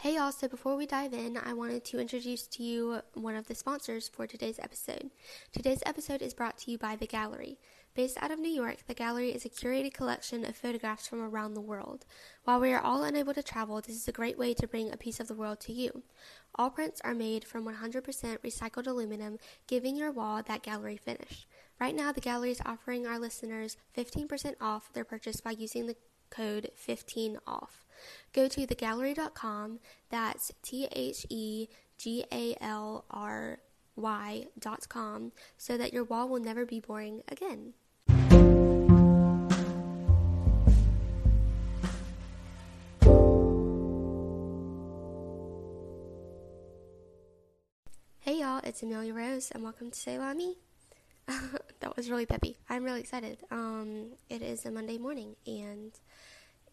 Hey y'all, so before we dive in, I wanted to introduce to you one of the sponsors for today's episode. Today's episode is brought to you by The Gallery. Based out of New York, The Gallery is a curated collection of photographs from around the world. While we are all unable to travel, this is a great way to bring a piece of the world to you. All prints are made from 100% recycled aluminum, giving your wall that gallery finish. Right now, The Gallery is offering our listeners 15% off their purchase by using the code 15OFF. Go to thegallery.com, that's T H E G A L R Y.com, so that your wall will never be boring again. Hey y'all, it's Amelia Rose, and welcome to Say La Me. that was really peppy. I'm really excited. Um, it is a Monday morning, and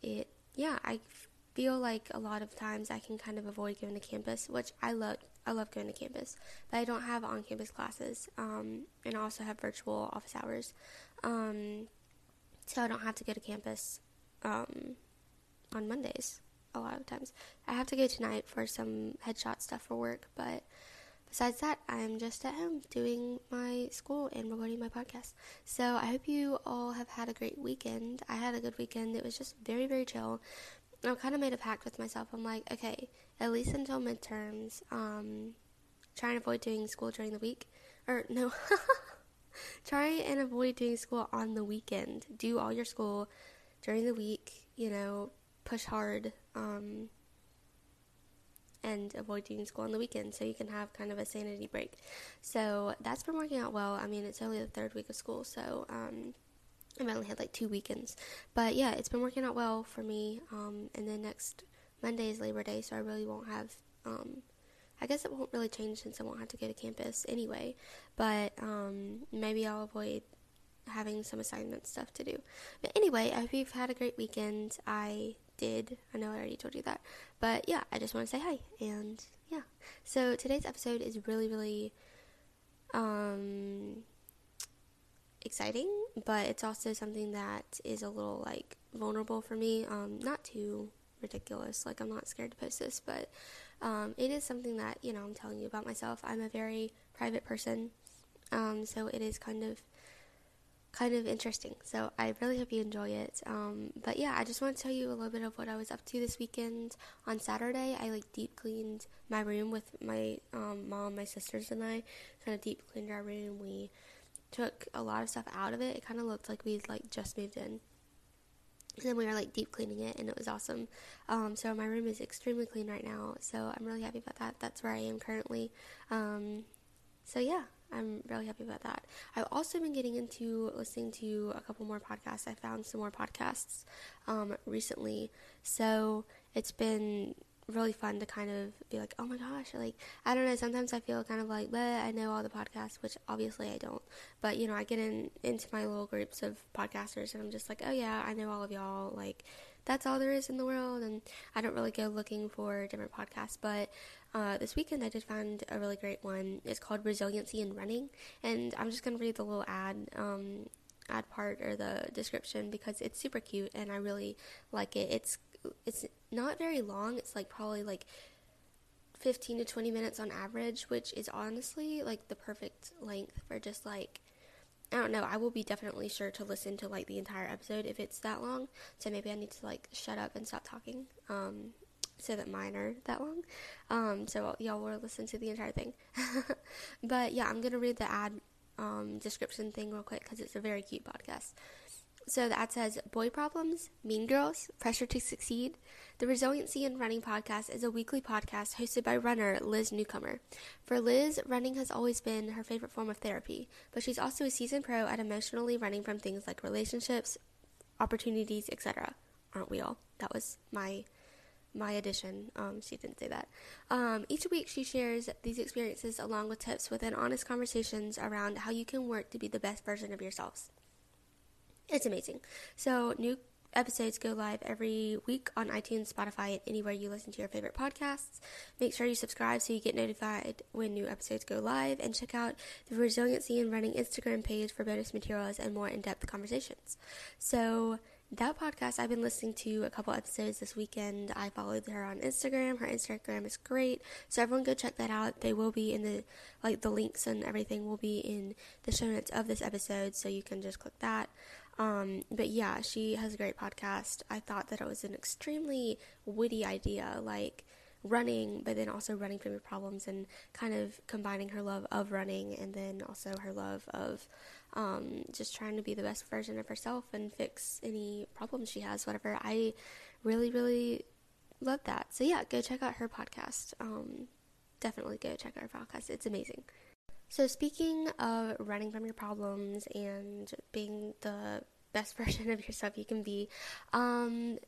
it, yeah, I feel like a lot of times I can kind of avoid going to campus, which I love. I love going to campus, but I don't have on-campus classes, um, and I also have virtual office hours, um, so I don't have to go to campus um, on Mondays. A lot of times, I have to go tonight for some headshot stuff for work, but besides that, I'm just at home doing my school and recording my podcast. So I hope you all have had a great weekend. I had a good weekend. It was just very, very chill. I kind of made a pact with myself. I'm like, okay, at least until midterms, um, try and avoid doing school during the week. Or, no, try and avoid doing school on the weekend. Do all your school during the week, you know, push hard. Um, and avoid doing school on the weekend so you can have kind of a sanity break. So that's been working out well. I mean, it's only the third week of school, so um, I've only had like two weekends. But yeah, it's been working out well for me. Um, and then next Monday is Labor Day, so I really won't have. Um, I guess it won't really change since I won't have to go to campus anyway. But um, maybe I'll avoid having some assignment stuff to do. But anyway, I hope you've had a great weekend. I did. I know I already told you that. But yeah, I just want to say hi. And yeah. So today's episode is really, really um, exciting, but it's also something that is a little like vulnerable for me. Um, not too ridiculous. Like, I'm not scared to post this, but um, it is something that, you know, I'm telling you about myself. I'm a very private person. Um, so it is kind of kind of interesting. So I really hope you enjoy it. Um, but yeah, I just want to tell you a little bit of what I was up to this weekend. On Saturday, I like deep cleaned my room with my um, mom, my sisters, and I. Kind of deep cleaned our room. We took a lot of stuff out of it. It kind of looked like we like just moved in. And then we were like deep cleaning it, and it was awesome. Um, so my room is extremely clean right now. So I'm really happy about that. That's where I am currently. Um, so yeah, I'm really happy about that. I've also been getting into listening to a couple more podcasts. I found some more podcasts um, recently, so it's been really fun to kind of be like, oh my gosh, like I don't know. Sometimes I feel kind of like, but I know all the podcasts, which obviously I don't. But you know, I get in into my little groups of podcasters, and I'm just like, oh yeah, I know all of y'all. Like that's all there is in the world, and I don't really go looking for different podcasts, but uh, this weekend I did find a really great one. It's called Resiliency in Running, and I'm just gonna read the little ad. Um, ad part or the description because it's super cute and I really like it. It's it's not very long. It's like probably like 15 to 20 minutes on average, which is honestly like the perfect length for just like I don't know. I will be definitely sure to listen to like the entire episode if it's that long. So maybe I need to like shut up and stop talking. Um, so that mine are that long. Um, so y'all will listen to the entire thing. but yeah, I'm gonna read the ad um, description thing real quick because it's a very cute podcast. So the ad says, Boy Problems, Mean Girls, Pressure to Succeed. The Resiliency in Running podcast is a weekly podcast hosted by runner Liz Newcomer. For Liz, running has always been her favorite form of therapy, but she's also a seasoned pro at emotionally running from things like relationships, opportunities, etc. Aren't we all? That was my my edition. Um, she didn't say that. Um, each week, she shares these experiences along with tips within honest conversations around how you can work to be the best version of yourselves. It's amazing. So, new episodes go live every week on iTunes, Spotify, and anywhere you listen to your favorite podcasts. Make sure you subscribe so you get notified when new episodes go live, and check out the Resiliency in Running Instagram page for bonus materials and more in depth conversations. So, that podcast, I've been listening to a couple episodes this weekend. I followed her on Instagram. Her Instagram is great. So everyone go check that out. They will be in the, like, the links and everything will be in the show notes of this episode. So you can just click that. Um, but yeah, she has a great podcast. I thought that it was an extremely witty idea, like running, but then also running from your problems and kind of combining her love of running and then also her love of um, just trying to be the best version of herself and fix any problems she has, whatever. I really, really love that. So yeah, go check out her podcast. Um, definitely go check out her podcast. It's amazing. So, speaking of running from your problems and being the best version of yourself you can be, um,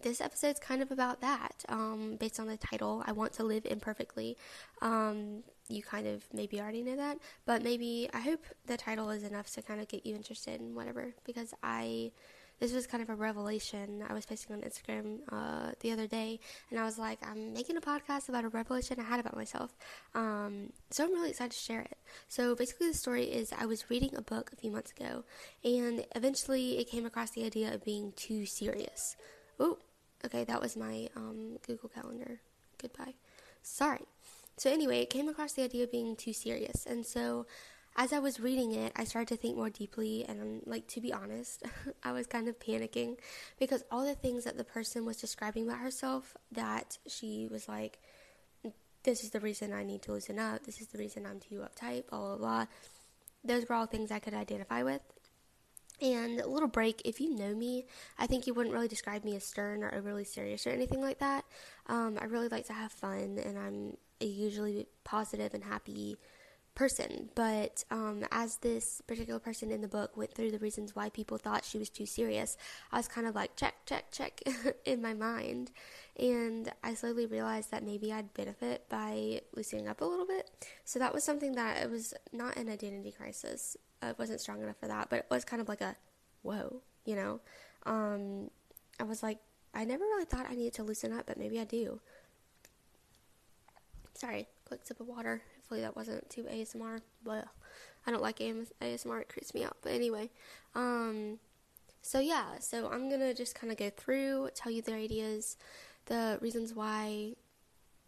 this episode's kind of about that. Um, based on the title, I want to live imperfectly. Um, you kind of maybe already know that, but maybe I hope the title is enough to kind of get you interested in whatever. Because I this was kind of a revelation. I was posting on Instagram uh, the other day, and I was like, I'm making a podcast about a revelation I had about myself. Um, so I'm really excited to share it. So basically, the story is I was reading a book a few months ago, and eventually it came across the idea of being too serious. Oh, okay, that was my um, Google Calendar. Goodbye. Sorry. So anyway, it came across the idea of being too serious, and so as I was reading it, I started to think more deeply, and like to be honest, I was kind of panicking because all the things that the person was describing about herself that she was like, this is the reason I need to loosen up, this is the reason I'm too uptight, blah blah blah. Those were all things I could identify with. And a little break, if you know me, I think you wouldn't really describe me as stern or overly serious or anything like that. Um, I really like to have fun, and I'm a usually positive and happy person. But um, as this particular person in the book went through the reasons why people thought she was too serious, I was kind of like, check, check, check in my mind. And I slowly realized that maybe I'd benefit by loosening up a little bit. So that was something that it was not an identity crisis. I wasn't strong enough for that, but it was kind of like a whoa, you know? Um, I was like, I never really thought I needed to loosen up, but maybe I do. Sorry, quick sip of water. Hopefully that wasn't too ASMR. But I don't like ASMR. It creeps me out. But anyway, um, so yeah, so I'm gonna just kind of go through, tell you the ideas, the reasons why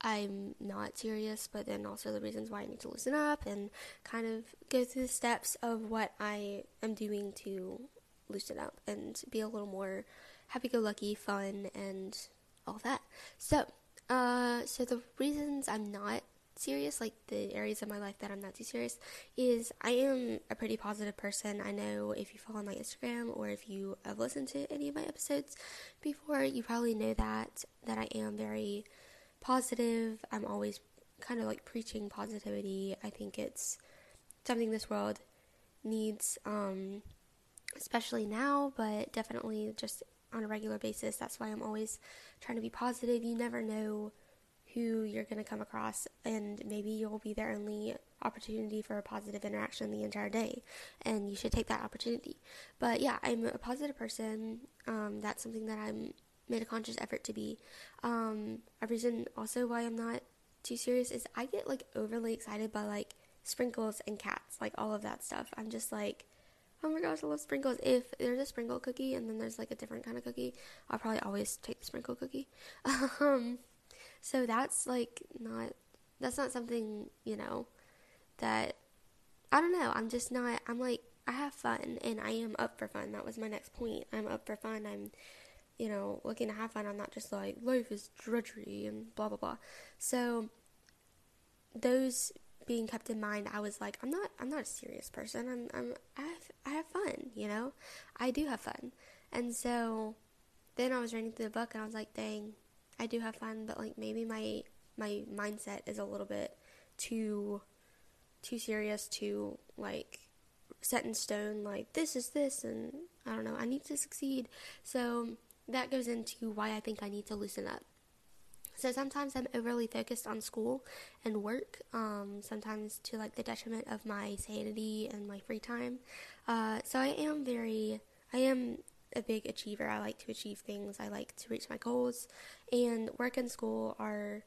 I'm not serious, but then also the reasons why I need to loosen up and kind of go through the steps of what I am doing to loosen up and be a little more happy go lucky, fun, and all that. So, uh, so the reasons I'm not serious, like the areas of my life that I'm not too serious, is I am a pretty positive person. I know if you follow my Instagram or if you have listened to any of my episodes before, you probably know that that I am very positive. I'm always kind of like preaching positivity. I think it's something this world needs, um, especially now, but definitely just on a regular basis. That's why I'm always trying to be positive. You never know who you're going to come across, and maybe you'll be their only opportunity for a positive interaction the entire day, and you should take that opportunity. But yeah, I'm a positive person. Um, that's something that I'm made a conscious effort to be. Um, a reason also why I'm not too serious is I get like overly excited by like sprinkles and cats, like all of that stuff. I'm just like, oh my gosh, I love sprinkles. If there's a sprinkle cookie and then there's like a different kind of cookie, I'll probably always take the sprinkle cookie. um, so that's like not that's not something, you know, that I don't know. I'm just not I'm like I have fun and I am up for fun. That was my next point. I'm up for fun. I'm you know, looking to have fun. I'm not just like life is drudgery and blah blah blah. So those being kept in mind, I was like, I'm not I'm not a serious person. I'm I'm I have I have fun, you know? I do have fun. And so then I was reading through the book and I was like, dang, I do have fun, but like maybe my my mindset is a little bit too too serious to like set in stone like this is this and I don't know, I need to succeed. So that goes into why I think I need to loosen up. So sometimes I'm overly focused on school and work, um, sometimes to like the detriment of my sanity and my free time. Uh, so I am very, I am a big achiever. I like to achieve things. I like to reach my goals. And work and school are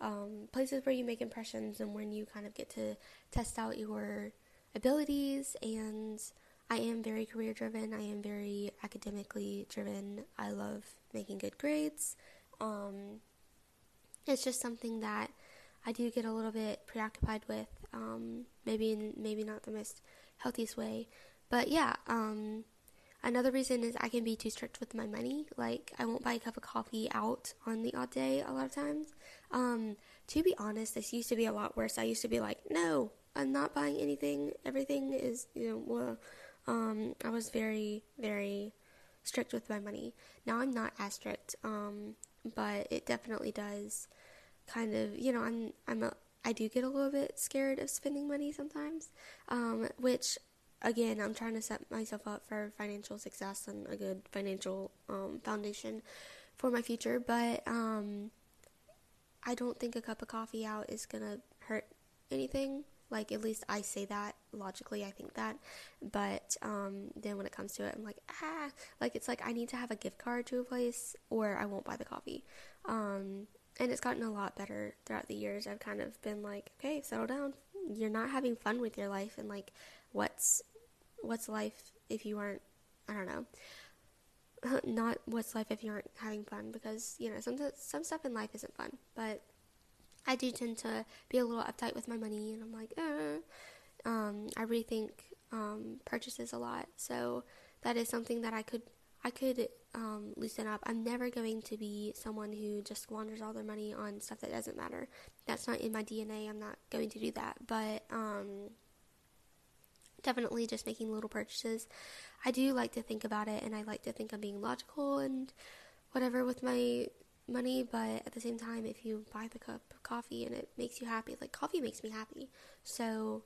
um, places where you make impressions and when you kind of get to test out your abilities. And I am very career driven. I am very academically driven. I love making good grades. Um, it's just something that I do get a little bit preoccupied with. Um, maybe in, maybe not the most healthiest way, but yeah. Um, another reason is I can be too strict with my money. Like I won't buy a cup of coffee out on the odd day a lot of times. Um, to be honest, this used to be a lot worse. I used to be like, no, I'm not buying anything. Everything is you know well um, I was very, very strict with my money. Now I'm not as strict, um, but it definitely does kind of, you know, I'm, I'm a, I do get a little bit scared of spending money sometimes, um, which again, I'm trying to set myself up for financial success and a good financial um, foundation for my future. But um, I don't think a cup of coffee out is gonna hurt anything. Like at least I say that logically, I think that. But um, then when it comes to it, I'm like, ah, like it's like I need to have a gift card to a place, or I won't buy the coffee. Um, and it's gotten a lot better throughout the years. I've kind of been like, okay, settle down. You're not having fun with your life, and like, what's what's life if you aren't? I don't know. Not what's life if you aren't having fun because you know some some stuff in life isn't fun, but I do tend to be a little uptight with my money, and I'm like, uh, um, I rethink um, purchases a lot. So that is something that I could I could um, loosen up. I'm never going to be someone who just squanders all their money on stuff that doesn't matter. That's not in my DNA. I'm not going to do that. But um, definitely just making little purchases. I do like to think about it, and I like to think I'm being logical and whatever with my money, but at the same time, if you buy the cup of coffee and it makes you happy, like coffee makes me happy. So,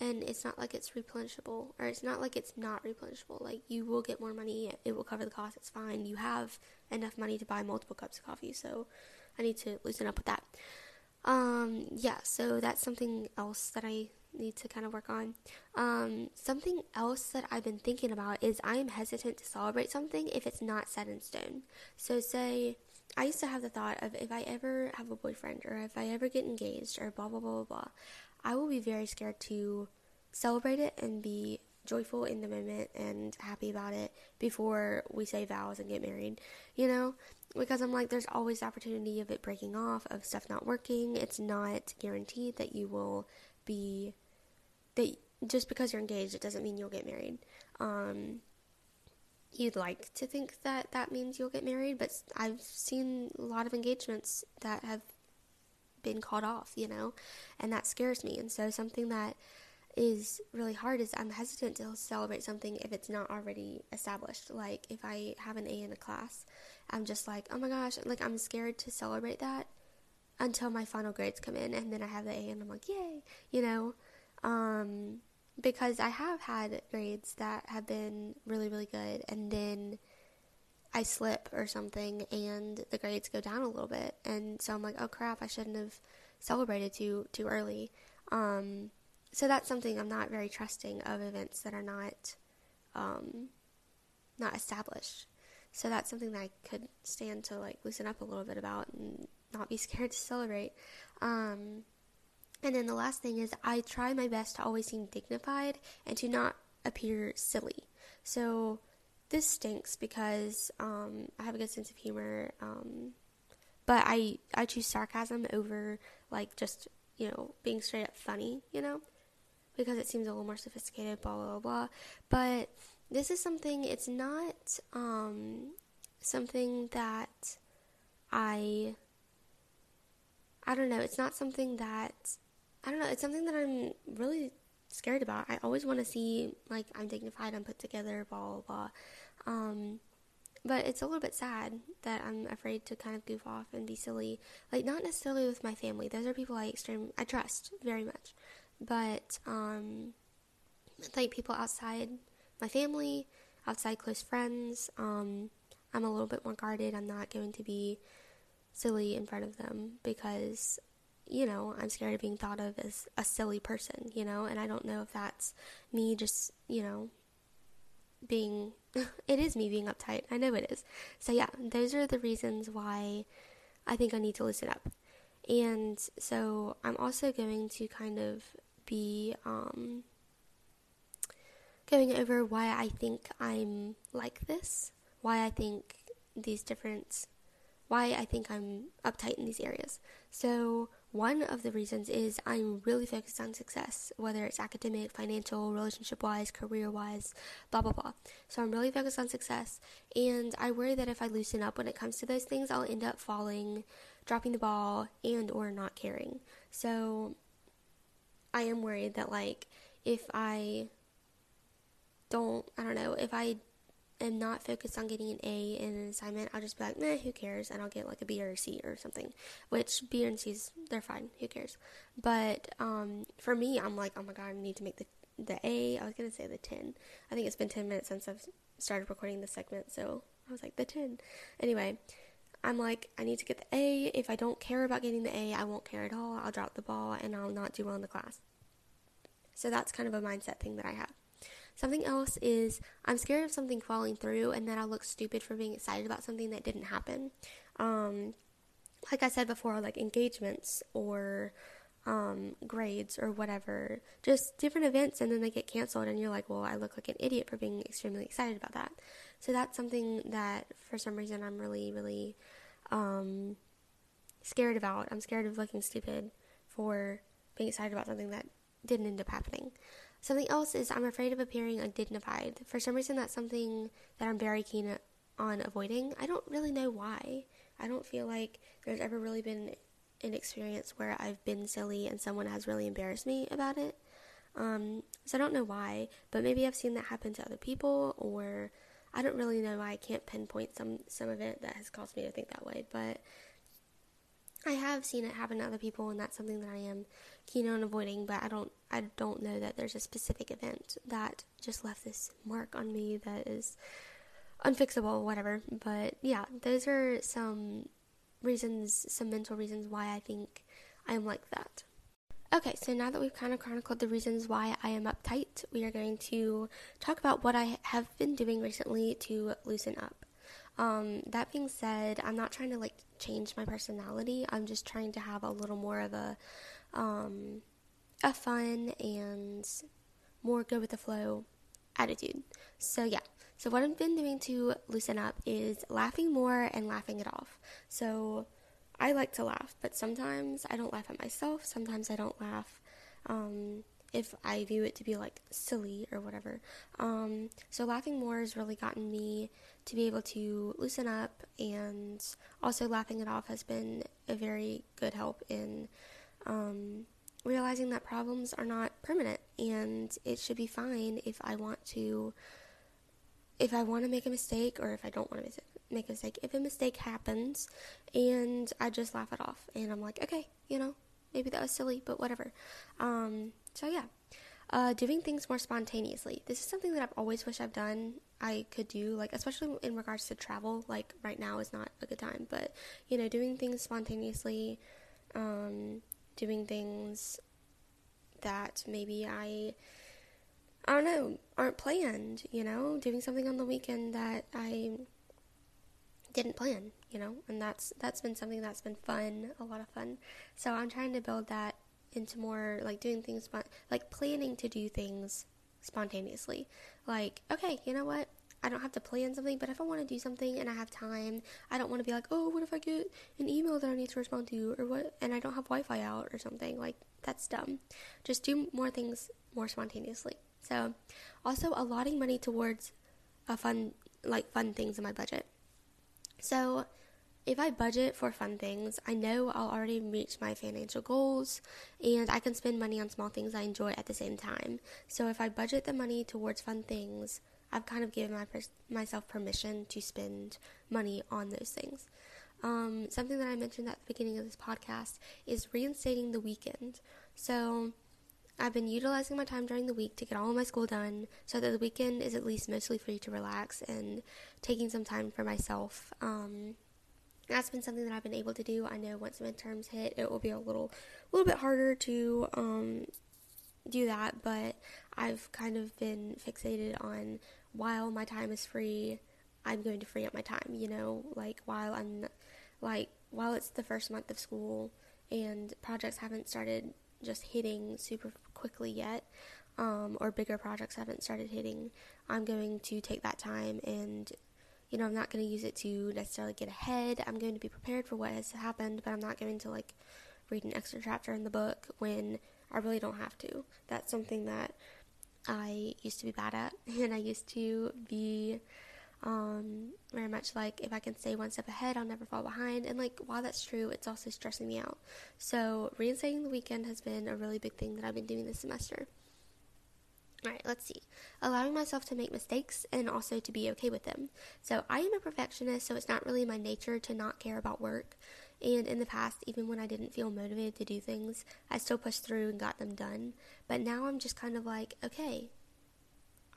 and it's not like it's replenishable, or it's not like it's not replenishable. Like you will get more money, it will cover the cost. It's fine. You have enough money to buy multiple cups of coffee, so I need to loosen up with that. Um, yeah, so that's something else that I need to kind of work on. Um, something else that I've been thinking about is I am hesitant to celebrate something if it's not set in stone. So, say I used to have the thought of if I ever have a boyfriend or if I ever get engaged or blah blah blah blah blah, I will be very scared to celebrate it and be joyful in the moment and happy about it before we say vows and get married, you know? Because I'm like, there's always the opportunity of it breaking off, of stuff not working. It's not guaranteed that you will be, that just because you're engaged, it doesn't mean you'll get married. Um, you'd like to think that that means you'll get married, but I've seen a lot of engagements that have been called off, you know, and that scares me. And so something that is really hard is I'm hesitant to celebrate something if it's not already established. Like if I have an A in a class, I'm just like, oh my gosh, like I'm scared to celebrate that until my final grades come in and then I have the A and I'm like, yay, you know. Um, because I have had grades that have been really, really good, and then I slip or something, and the grades go down a little bit, and so I'm like, oh crap, I shouldn't have celebrated too too early. Um, so that's something I'm not very trusting of events that are not um, not established. So that's something that I could stand to like loosen up a little bit about and not be scared to celebrate. Um, and then the last thing is I try my best to always seem dignified and to not appear silly. So this stinks because um, I have a good sense of humor, um, but I I choose sarcasm over like just you know being straight up funny, you know, because it seems a little more sophisticated, blah blah blah. But this is something. It's not um, something that I I don't know. It's not something that I don't know, it's something that I'm really scared about. I always want to see like I'm dignified, I'm put together, blah blah blah. Um, but it's a little bit sad that I'm afraid to kind of goof off and be silly. Like not necessarily with my family; those are people I extreme I trust very much. But um, like people outside my family, outside close friends, um, I'm a little bit more guarded. I'm not going to be silly in front of them because you know, I'm scared of being thought of as a silly person, you know, and I don't know if that's me just, you know, being, it is me being uptight. I know it is. So, yeah, those are the reasons why I think I need to listen up. And so I'm also going to kind of be, um, going over why I think I'm like this, why I think these different, why I think I'm uptight in these areas. So, one of the reasons is I'm really focused on success, whether it's academic, financial, relationship wise, career wise, blah, blah, blah. So I'm really focused on success. And I worry that if I loosen up when it comes to those things, I'll end up falling, dropping the ball, and or not caring. So I am worried that, like, if I don't, I don't know, if I am not focused on getting an A in an assignment, I'll just be like, meh, who cares? And I'll get like a B or a C or something. Which B and C's, they're fine. Who cares? But um, for me, I'm like, oh my god, I need to make the the A. I was gonna say the ten. I think it's been ten minutes since I've started recording this segment, so I was like the ten. Anyway, I'm like, I need to get the A. If I don't care about getting the A, I won't care at all. I'll drop the ball and I'll not do well in the class. So that's kind of a mindset thing that I have. Something else is I'm scared of something falling through and that I'll look stupid for being excited about something that didn't happen. Um, like I said before, like engagements or um, grades or whatever, just different events, and then they get canceled, and you're like, well, I look like an idiot for being extremely excited about that. So that's something that for some reason I'm really, really um, scared about. I'm scared of looking stupid for being excited about something that didn't end up happening. Something else is I'm afraid of appearing undignified. For some reason, that's something that I'm very keen on avoiding. I don't really know why. I don't feel like there's ever really been an experience where I've been silly and someone has really embarrassed me about it. Um, so I don't know why, but maybe I've seen that happen to other people, or I don't really know why I can't pinpoint some some event that has caused me to think that way. But I have seen it happen to other people, and that's something that I am keen on avoiding. But I don't, I don't know that there's a specific event that just left this mark on me that is unfixable, whatever. But yeah, those are some reasons, some mental reasons why I think I am like that. Okay, so now that we've kind of chronicled the reasons why I am uptight, we are going to talk about what I have been doing recently to loosen up. Um, that being said, I'm not trying to like change my personality. I'm just trying to have a little more of a um, a fun and more go with the flow attitude. So yeah. So what I've been doing to loosen up is laughing more and laughing it off. So I like to laugh, but sometimes I don't laugh at myself. Sometimes I don't laugh. Um, if I view it to be like silly or whatever. Um, so laughing more has really gotten me to be able to loosen up, and also laughing it off has been a very good help in um, realizing that problems are not permanent, and it should be fine if I want to. If I want to make a mistake, or if I don't want to make a mistake, if a mistake happens, and I just laugh it off, and I'm like, okay, you know, maybe that was silly, but whatever. Um, so yeah, uh, doing things more spontaneously. This is something that I've always wished I've done. I could do like, especially in regards to travel. Like right now is not a good time, but you know, doing things spontaneously, um, doing things that maybe I, I don't know, aren't planned. You know, doing something on the weekend that I didn't plan. You know, and that's that's been something that's been fun, a lot of fun. So I'm trying to build that into more like doing things, like planning to do things spontaneously. Like, okay, you know what? I don't have to plan something, but if I want to do something and I have time, I don't want to be like, oh, what if I get an email that I need to respond to, or what, and I don't have Wi Fi out or something. Like, that's dumb. Just do more things more spontaneously. So, also allotting money towards a fun, like, fun things in my budget. So, if I budget for fun things, I know I'll already reach my financial goals and I can spend money on small things I enjoy at the same time. So if I budget the money towards fun things, I've kind of given my myself permission to spend money on those things. Um, something that I mentioned at the beginning of this podcast is reinstating the weekend. So I've been utilizing my time during the week to get all of my school done so that the weekend is at least mostly free to relax and taking some time for myself. Um, that's been something that I've been able to do. I know once midterms hit, it will be a little, little bit harder to um, do that, but I've kind of been fixated on while my time is free, I'm going to free up my time. You know, like while I'm, like while it's the first month of school and projects haven't started just hitting super quickly yet. um, or bigger projects haven't started hitting, I'm going to take that time and you know, I'm not going to use it to necessarily get ahead. I'm going to be prepared for what has happened, but I'm not going to like read an extra chapter in the book when I really don't have to. That's something that I used to be bad at, and I used to be um, very much like if I can stay one step ahead, I'll never fall behind. And like while that's true, it's also stressing me out. So reinstating the weekend has been a really big thing that I've been doing this semester. Alright, let's see. Allowing myself to make mistakes and also to be okay with them. So, I am a perfectionist, so it's not really my nature to not care about work. And in the past, even when I didn't feel motivated to do things, I still pushed through and got them done. But now I'm just kind of like, okay,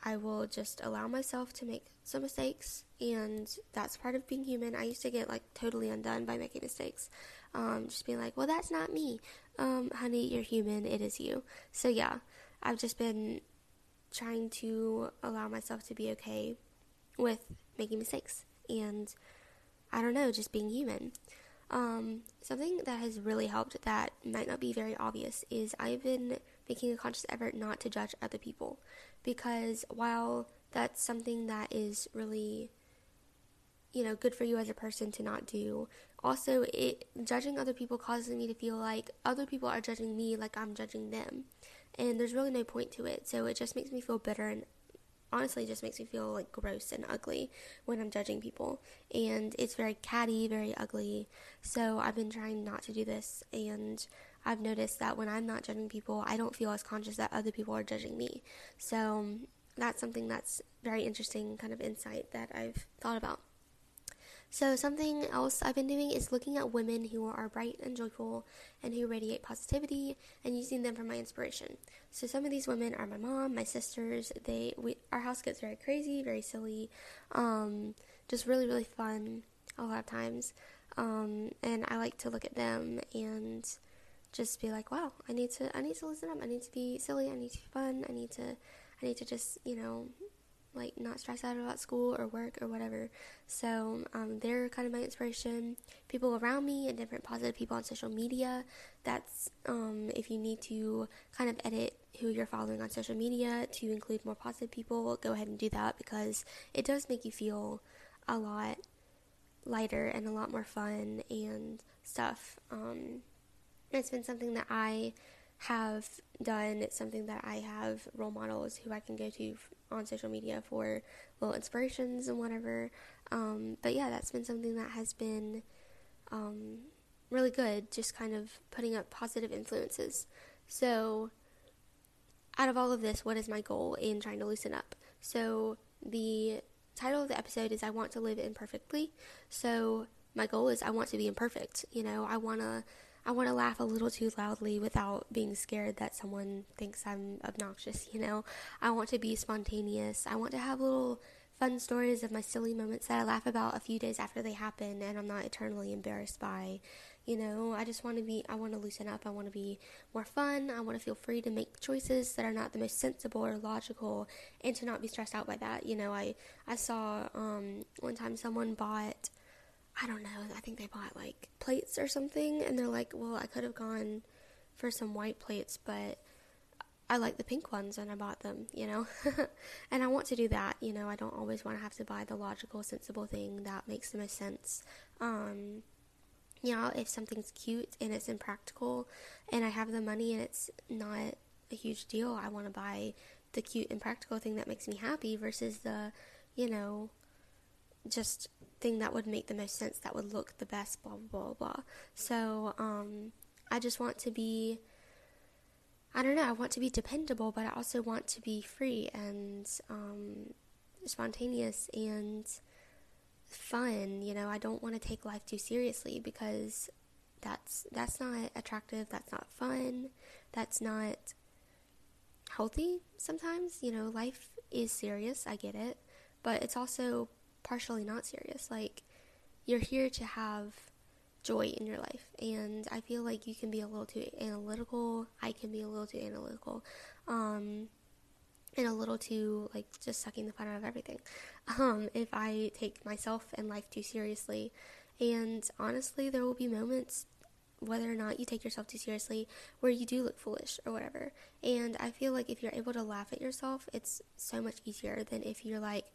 I will just allow myself to make some mistakes, and that's part of being human. I used to get like totally undone by making mistakes. Um, just being like, well, that's not me. Um, honey, you're human, it is you. So, yeah, I've just been trying to allow myself to be okay with making mistakes and I don't know, just being human. Um, something that has really helped that might not be very obvious is I've been making a conscious effort not to judge other people because while that's something that is really you know good for you as a person to not do also it judging other people causes me to feel like other people are judging me like I'm judging them and there's really no point to it so it just makes me feel bitter and honestly just makes me feel like gross and ugly when I'm judging people. And it's very catty, very ugly. So I've been trying not to do this and I've noticed that when I'm not judging people, I don't feel as conscious that other people are judging me. So that's something that's very interesting kind of insight that I've thought about. So, something else I've been doing is looking at women who are bright and joyful and who radiate positivity and using them for my inspiration. So, some of these women are my mom, my sisters. They, we, our house gets very crazy, very silly, um, just really, really fun a lot of times. Um, and I like to look at them and just be like, wow, I need to, I need to listen up. I need to be silly. I need to be fun. I need to, I need to just, you know, like not stress out about school or work or whatever. So um, they're kind of my inspiration. People around me and different positive people on social media. That's um, if you need to kind of edit who you're following on social media to include more positive people, go ahead and do that because it does make you feel a lot lighter and a lot more fun and stuff. Um, it's been something that I have done. Something that I have role models who I can go to on social media for little inspirations and whatever. Um, but yeah, that's been something that has been um, really good, just kind of putting up positive influences. So, out of all of this, what is my goal in trying to loosen up? So, the title of the episode is I Want to Live Imperfectly. So, my goal is I want to be imperfect. You know, I want to I want to laugh a little too loudly without being scared that someone thinks I'm obnoxious, you know? I want to be spontaneous. I want to have little fun stories of my silly moments that I laugh about a few days after they happen and I'm not eternally embarrassed by. You know, I just want to be, I want to loosen up. I want to be more fun. I want to feel free to make choices that are not the most sensible or logical and to not be stressed out by that. You know, I, I saw um, one time someone bought I don't know, I think they bought like plates or something, and they're like, well, I could have gone for some white plates, but I like the pink ones and I bought them, you know? and I want to do that, you know, I don't always want to have to buy the logical, sensible thing that makes the most sense. Um, you know, if something's cute and it's impractical and I have the money and it's not a huge deal, I want to buy the cute and practical thing that makes me happy versus the, you know, just thing that would make the most sense, that would look the best, blah, blah, blah, blah. So, um, I just want to be, I don't know, I want to be dependable, but I also want to be free and, um, spontaneous and fun. You know, I don't want to take life too seriously because that's, that's not attractive, that's not fun, that's not healthy sometimes. You know, life is serious, I get it, but it's also partially not serious. Like, you're here to have joy in your life. And I feel like you can be a little too analytical. I can be a little too analytical. Um, and a little too, like, just sucking the fun out of everything. Um, if I take myself and life too seriously. And honestly, there will be moments whether or not you take yourself too seriously, where you do look foolish or whatever. And I feel like if you're able to laugh at yourself, it's so much easier than if you're like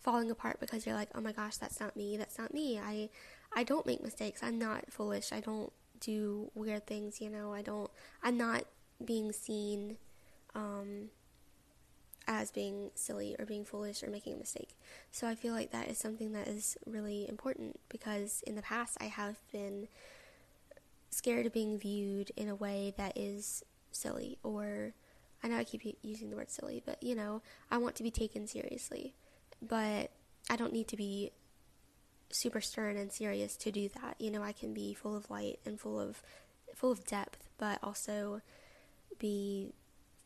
falling apart because you're like, oh my gosh, that's not me, that's not me. I, I don't make mistakes. I'm not foolish. I don't do weird things. You know, I don't. I'm not being seen. Um, as being silly or being foolish or making a mistake. So I feel like that is something that is really important because in the past I have been scared of being viewed in a way that is silly or I know I keep using the word silly, but you know, I want to be taken seriously. But I don't need to be super stern and serious to do that. You know, I can be full of light and full of full of depth, but also be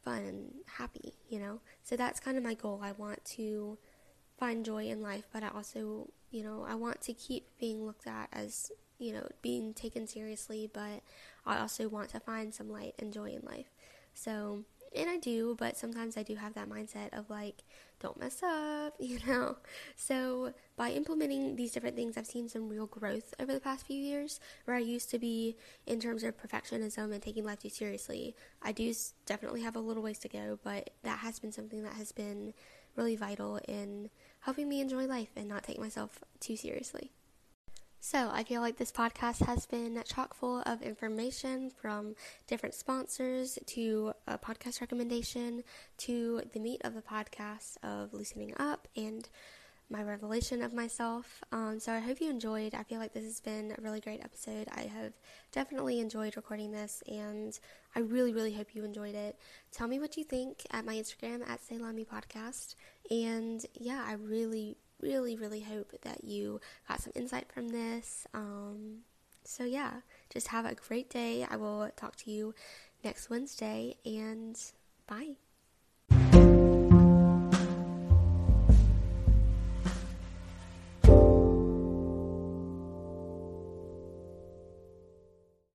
fun and happy, you know? So that's kind of my goal. I want to find joy in life, but I also, you know, I want to keep being looked at as you know, being taken seriously, but I also want to find some light and joy in life. So, and I do, but sometimes I do have that mindset of like, don't mess up, you know? So, by implementing these different things, I've seen some real growth over the past few years where I used to be in terms of perfectionism and taking life too seriously. I do definitely have a little ways to go, but that has been something that has been really vital in helping me enjoy life and not take myself too seriously. So, I feel like this podcast has been chock full of information from different sponsors to a podcast recommendation to the meat of the podcast of loosening up and my revelation of myself. Um, so, I hope you enjoyed. I feel like this has been a really great episode. I have definitely enjoyed recording this, and I really, really hope you enjoyed it. Tell me what you think at my Instagram at Salami Podcast. And yeah, I really, really, really hope that you got some insight from this. Um, so, yeah, just have a great day. I will talk to you next Wednesday, and bye.